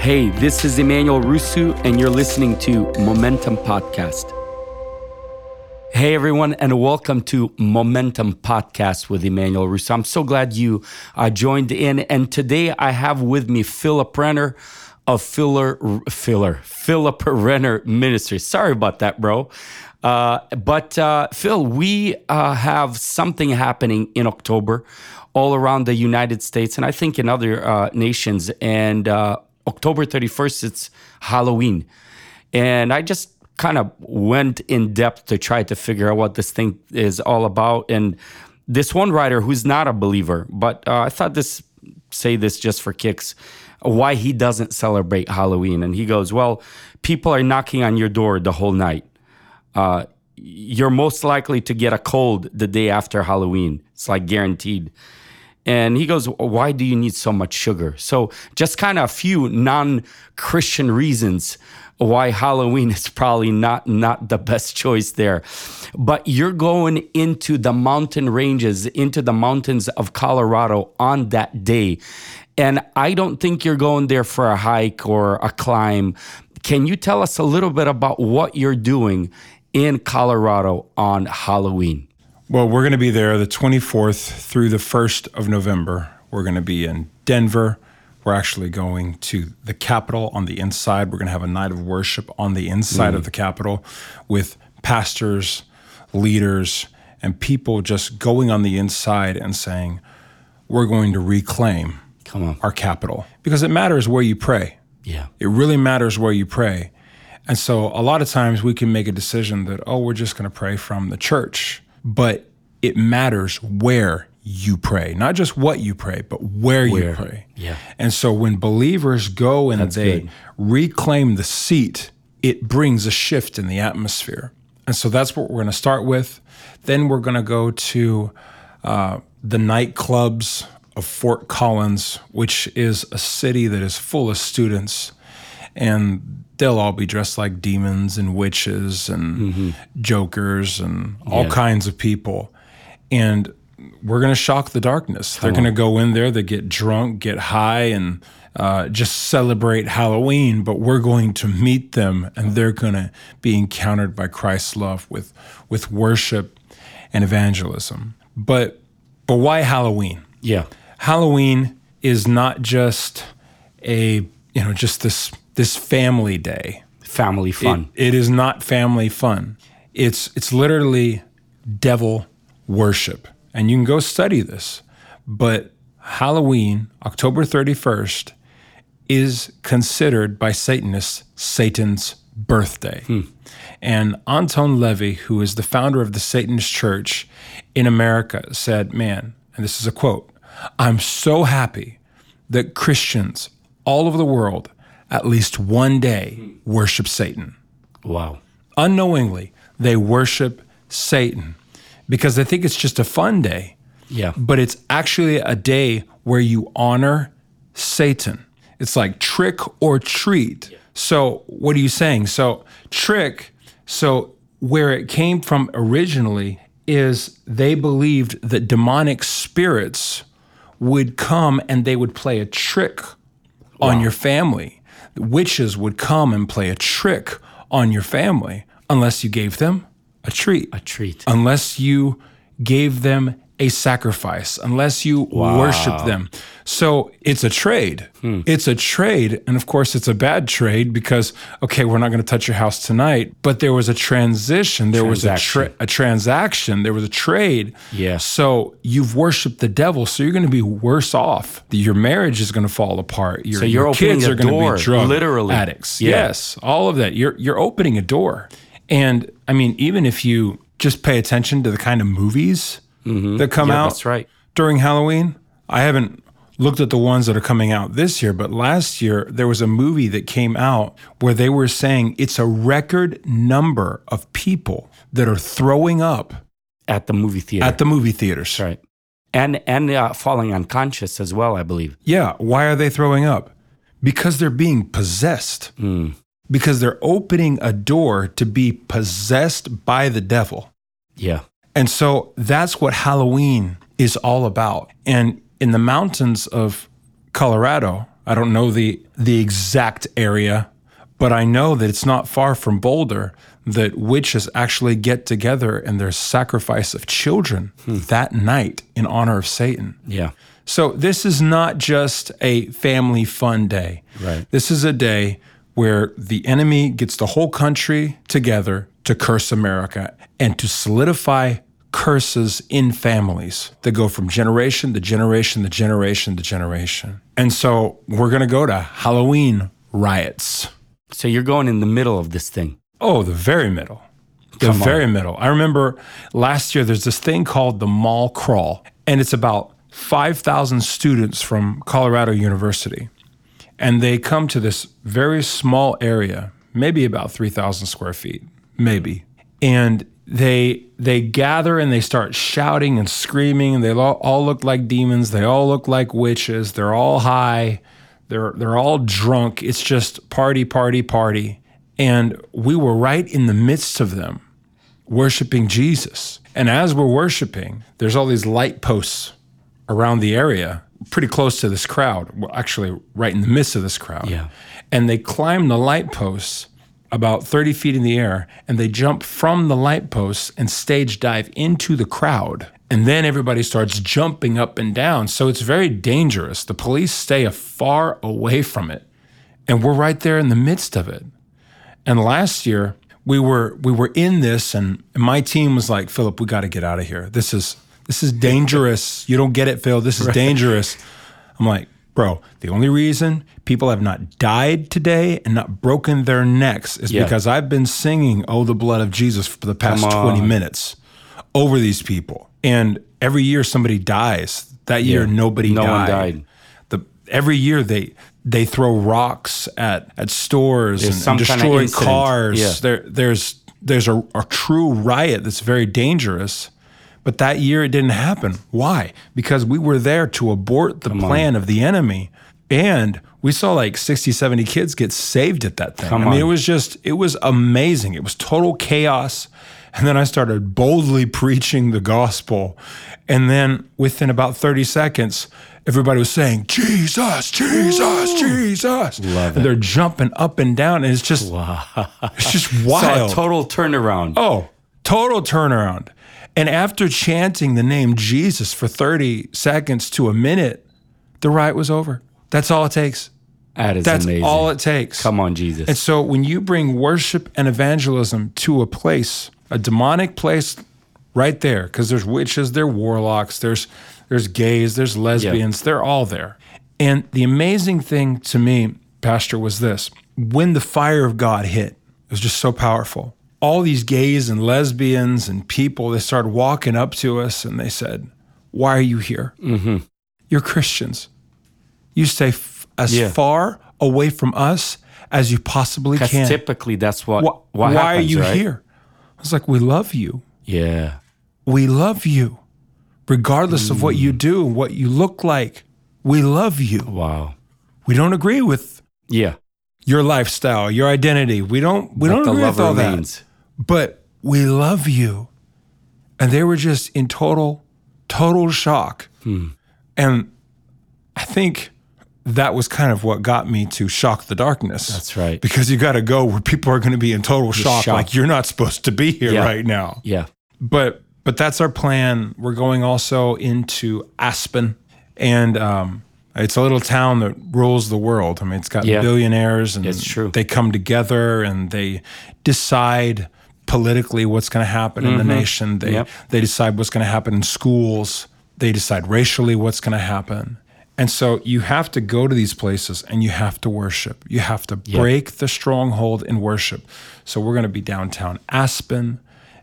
Hey, this is Emanuel Rusu, and you're listening to Momentum Podcast. Hey, everyone, and welcome to Momentum Podcast with Emanuel Rusu. I'm so glad you uh, joined in. And today I have with me Philip Renner of Filler, Filler, Philip Renner Ministries. Sorry about that, bro. Uh, but uh, Phil, we uh, have something happening in October all around the United States and I think in other uh, nations. And uh, October 31st, it's Halloween. And I just kind of went in depth to try to figure out what this thing is all about. And this one writer who's not a believer, but uh, I thought this, say this just for kicks, why he doesn't celebrate Halloween. And he goes, Well, people are knocking on your door the whole night. Uh, you're most likely to get a cold the day after Halloween. It's like guaranteed. And he goes, Why do you need so much sugar? So, just kind of a few non Christian reasons why Halloween is probably not, not the best choice there. But you're going into the mountain ranges, into the mountains of Colorado on that day. And I don't think you're going there for a hike or a climb. Can you tell us a little bit about what you're doing in Colorado on Halloween? Well, we're going to be there the 24th through the 1st of November. We're going to be in Denver. We're actually going to the Capitol on the inside. We're going to have a night of worship on the inside mm. of the Capitol with pastors, leaders, and people just going on the inside and saying, We're going to reclaim our capital. Because it matters where you pray. Yeah. It really matters where you pray. And so a lot of times we can make a decision that, oh, we're just going to pray from the church but it matters where you pray, not just what you pray, but where, where? you pray. Yeah. And so when believers go and That's they good. reclaim the seat, it brings a shift in the atmosphere. And so that's what we're going to start with. Then we're going to go to uh, the nightclubs of Fort Collins, which is a city that is full of students. And they'll all be dressed like demons and witches and mm-hmm. jokers and all yeah. kinds of people. And we're going to shock the darkness. They're going to go in there, they get drunk, get high, and uh, just celebrate Halloween. But we're going to meet them, and they're going to be encountered by Christ's love with with worship and evangelism. But but why Halloween? Yeah, Halloween is not just a you know just this this family day. Family fun. It, it is not family fun. It's it's literally devil worship. And you can go study this. But Halloween, October 31st, is considered by Satanists Satan's birthday. Hmm. And Anton LaVey, who is the founder of the Satanist Church in America, said, Man, and this is a quote I'm so happy that Christians all over the world at least one day worship Satan. Wow. Unknowingly, they worship Satan because they think it's just a fun day. Yeah. But it's actually a day where you honor Satan. It's like trick or treat. Yeah. So, what are you saying? So, trick, so where it came from originally is they believed that demonic spirits would come and they would play a trick wow. on your family witches would come and play a trick on your family unless you gave them a treat. A treat. Unless you gave them a sacrifice, unless you wow. worship them. So it's a trade. Hmm. It's a trade. And of course, it's a bad trade because, okay, we're not going to touch your house tonight, but there was a transition. There was a, tra- a transaction. There was a trade. Yeah. So you've worshiped the devil. So you're going to be worse off. Your marriage is going to fall apart. Your, so you're your kids are going to be drug literally. addicts. Yeah. Yes. All of that. You're, you're opening a door. And I mean, even if you just pay attention to the kind of movies mm-hmm. that come yeah, out that's right. during Halloween, I haven't looked at the ones that are coming out this year, but last year there was a movie that came out where they were saying it's a record number of people that are throwing up at the movie theater. At the movie theaters. Right. And and uh, falling unconscious as well, I believe. Yeah, why are they throwing up? Because they're being possessed. Mm because they're opening a door to be possessed by the devil. Yeah. And so that's what Halloween is all about. And in the mountains of Colorado, I don't know the the exact area, but I know that it's not far from Boulder that witches actually get together and there's sacrifice of children hmm. that night in honor of Satan. Yeah. So this is not just a family fun day. Right. This is a day where the enemy gets the whole country together to curse America and to solidify curses in families that go from generation to generation to generation to generation. And so we're going to go to Halloween riots. So you're going in the middle of this thing. Oh, the very middle. The Come on. very middle. I remember last year there's this thing called the Mall Crawl, and it's about 5,000 students from Colorado University. And they come to this very small area, maybe about 3,000 square feet, maybe. And they they gather and they start shouting and screaming and they all, all look like demons, they all look like witches, they're all high, they're they're all drunk. It's just party party party. And we were right in the midst of them worshiping Jesus. And as we're worshiping, there's all these light posts around the area, pretty close to this crowd. Well, actually, right in the midst of this crowd. Yeah. And they climb the light posts about 30 feet in the air and they jump from the light posts and stage dive into the crowd. And then everybody starts jumping up and down. So it's very dangerous. The police stay far away from it. And we're right there in the midst of it. And last year we were we were in this, and my team was like, "Philip, we got to get out of here. This is this is dangerous. You don't get it, Phil. This is dangerous." I'm like, "Bro, the only reason people have not died today and not broken their necks is Yeah. because I've been singing "Oh, the blood of Jesus" for the past 20 minutes over these people, and every year somebody dies. That year, Yeah. nobody No died. one died. The every year they they throw rocks at at stores and, and kind of cars. Yeah. There there's there's a, a true riot that's very dangerous. But that year it didn't happen. Why? Because we were there to abort the plan of the enemy. And we saw like 60, 70 kids get saved at that thing. Come I mean, on. it was just, it was amazing. It was total chaos. And then I started boldly preaching the gospel. And then within about 30 seconds, everybody was saying, Jesus, Jesus, Jesus. Love and they're jumping up and down. And it's just, wow. it's just So wild. a total turnaround. Oh, total turnaround. And after chanting the name Jesus for 30 seconds to a minute, the riot was over. That's all it takes. that is That's amazing. all it takes. Come on, Jesus. And so when you bring worship and evangelism to a place, a demonic place right there, because there's witches, there are warlocks, there's there's gays, there's lesbians, they're all there. And the amazing thing to me, Pastor, was this. When the fire of God hit, it was just so powerful. All these gays and lesbians and people, they started walking up to us and they said, Why are you here? Mm-hmm. You're Christians. You stay f- as Yeah. far away from us as you possibly can. typically that's what, Wh- what why are you right? here? I was like, we love you. Yeah. We love you. Regardless of what you do, what you look like, we love you. Wow. We don't agree with Yeah. your lifestyle, your identity. We don't we But don't agree love with all that. But we love you. And they were just in total, total shock. Hmm. And I think that was kind of what got me to shock the darkness. That's right. Because you got to go where people are going to be in total shock, shocked. like you're not supposed to be here Yeah. right now. Yeah. But but that's our plan. We're going also into Aspen, and um, it's a little town that rules the world. I mean, it's got Yeah. billionaires, and It's true. they come together and they decide politically what's going to happen in the nation. They Mm-hmm. Yep. they decide what's going to happen in schools. They decide racially what's going to happen. And so you have to go to these places and you have to worship. You have to break the stronghold in worship. So we're going to be downtown Aspen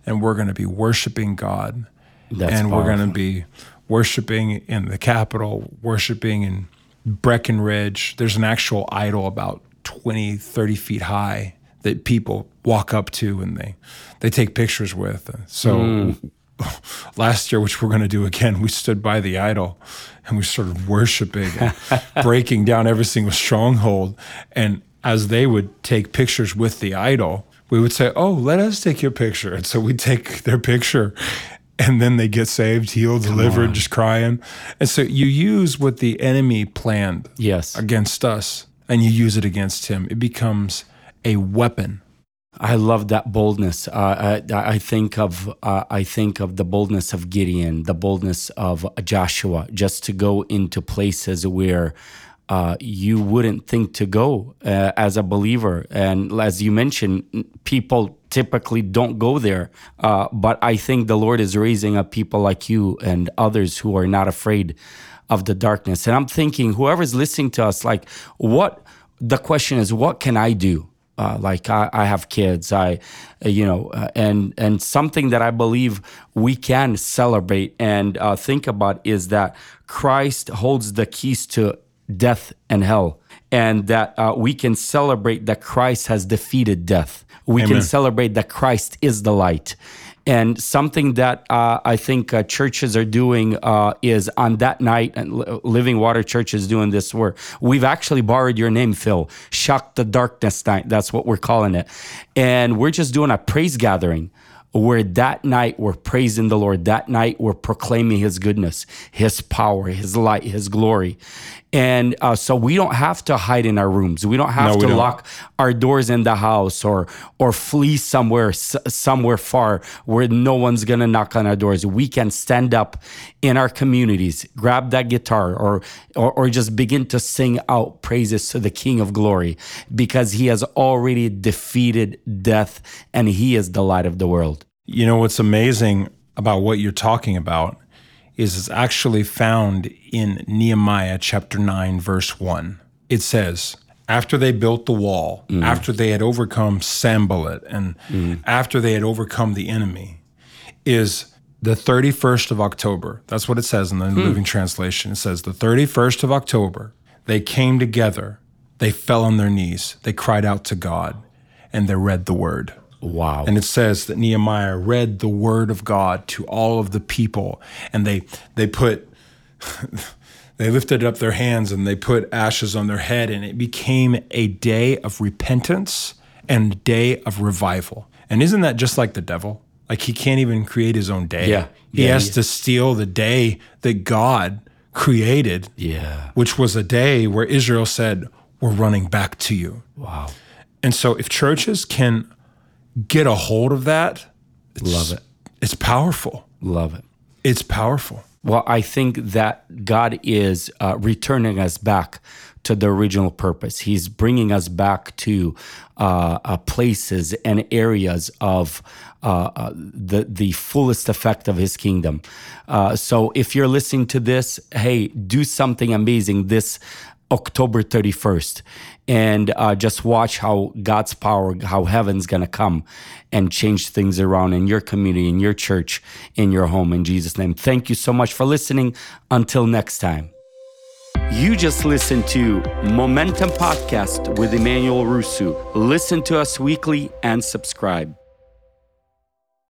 and we're going to be worshiping God. That's and we're going to be worshiping in the Capitol, worshiping in Breckenridge. There's an actual idol about 20, 30 feet high that people walk up to and they they take pictures with. So hmm. last year, which we're going to do again, we stood by the idol and we started worshiping, and breaking down every single stronghold. And as they would take pictures with the idol, we would say, "Oh, let us take your picture." And so we take their picture, and then they get saved, healed, delivered, just crying. And so you use what the enemy planned Yes. against us and you use it against him. It becomes a weapon. I love that boldness. Uh, I, I think of uh, I think of the boldness of Gideon, the boldness of Joshua, just to go into places where uh, you wouldn't think to go uh, as a believer. And as you mentioned, people typically don't go there. Uh, but I think the Lord is raising up people like you and others who are not afraid of the darkness. And I'm thinking, whoever's listening to us, like, what the question is, what can I do? Uh, like I, I, have kids, I, uh, you know, uh, and and something that I believe we can celebrate and uh, think about is that Christ holds the keys to death and hell, and that uh, we can celebrate that Christ has defeated death. We Amen. can celebrate that Christ is the light, and something that uh, I think uh, churches are doing uh, is on that night, and Living Water Church is doing this work. we've actually borrowed your name, Phil. Shock the Darkness Night. That's what we're calling it. And we're just doing a praise gathering where that night we're praising the Lord. That night we're proclaiming His goodness, His power, His light, His glory. And uh, so we don't have to hide in our rooms. We don't have no, to don't. lock our doors in the house or or flee somewhere somewhere far where no one's gonna knock on our doors. We can stand up in our communities, grab that guitar, or or, or just begin to sing out praises to the King of Glory because He has already defeated death and He is the light of the world. You know what's amazing about what you're talking about is it's actually found in Nehemiah chapter 9, verse 1. It says, after they built the wall, mm. after they had overcome Sanballat, and mm. after they had overcome the enemy, is the 31st of October. That's what it says in the mm. Living Translation. It says, the 31st of October, they came together, they fell on their knees, they cried out to God, and they read the word. Wow. And it says that Nehemiah read the word of God to all of the people and they they put they lifted up their hands and they put ashes on their head and it became a day of repentance and a day of revival. And isn't that just like the devil? Like he can't even create his own day. Yeah. He yeah, has yeah. to steal the day that God created. Yeah. Which was a day where Israel said, "We're running back to you." Wow. And so if churches can get a hold of that, love it. It's powerful. Love it. It's powerful. Well, I think that God is uh, returning us back to the original purpose. He's bringing us back to uh, uh, places and areas of uh, uh the the fullest effect of His kingdom. Uh, so, if you're listening to this, hey, do something amazing this October 31st and uh, just watch how God's power, how heaven's going to come and change things around in your community, in your church, in your home, in Jesus' name. Thank you so much for listening. Until next time. You just listened to Momentum Podcast with Emanuel Rusu. Listen to us weekly and subscribe.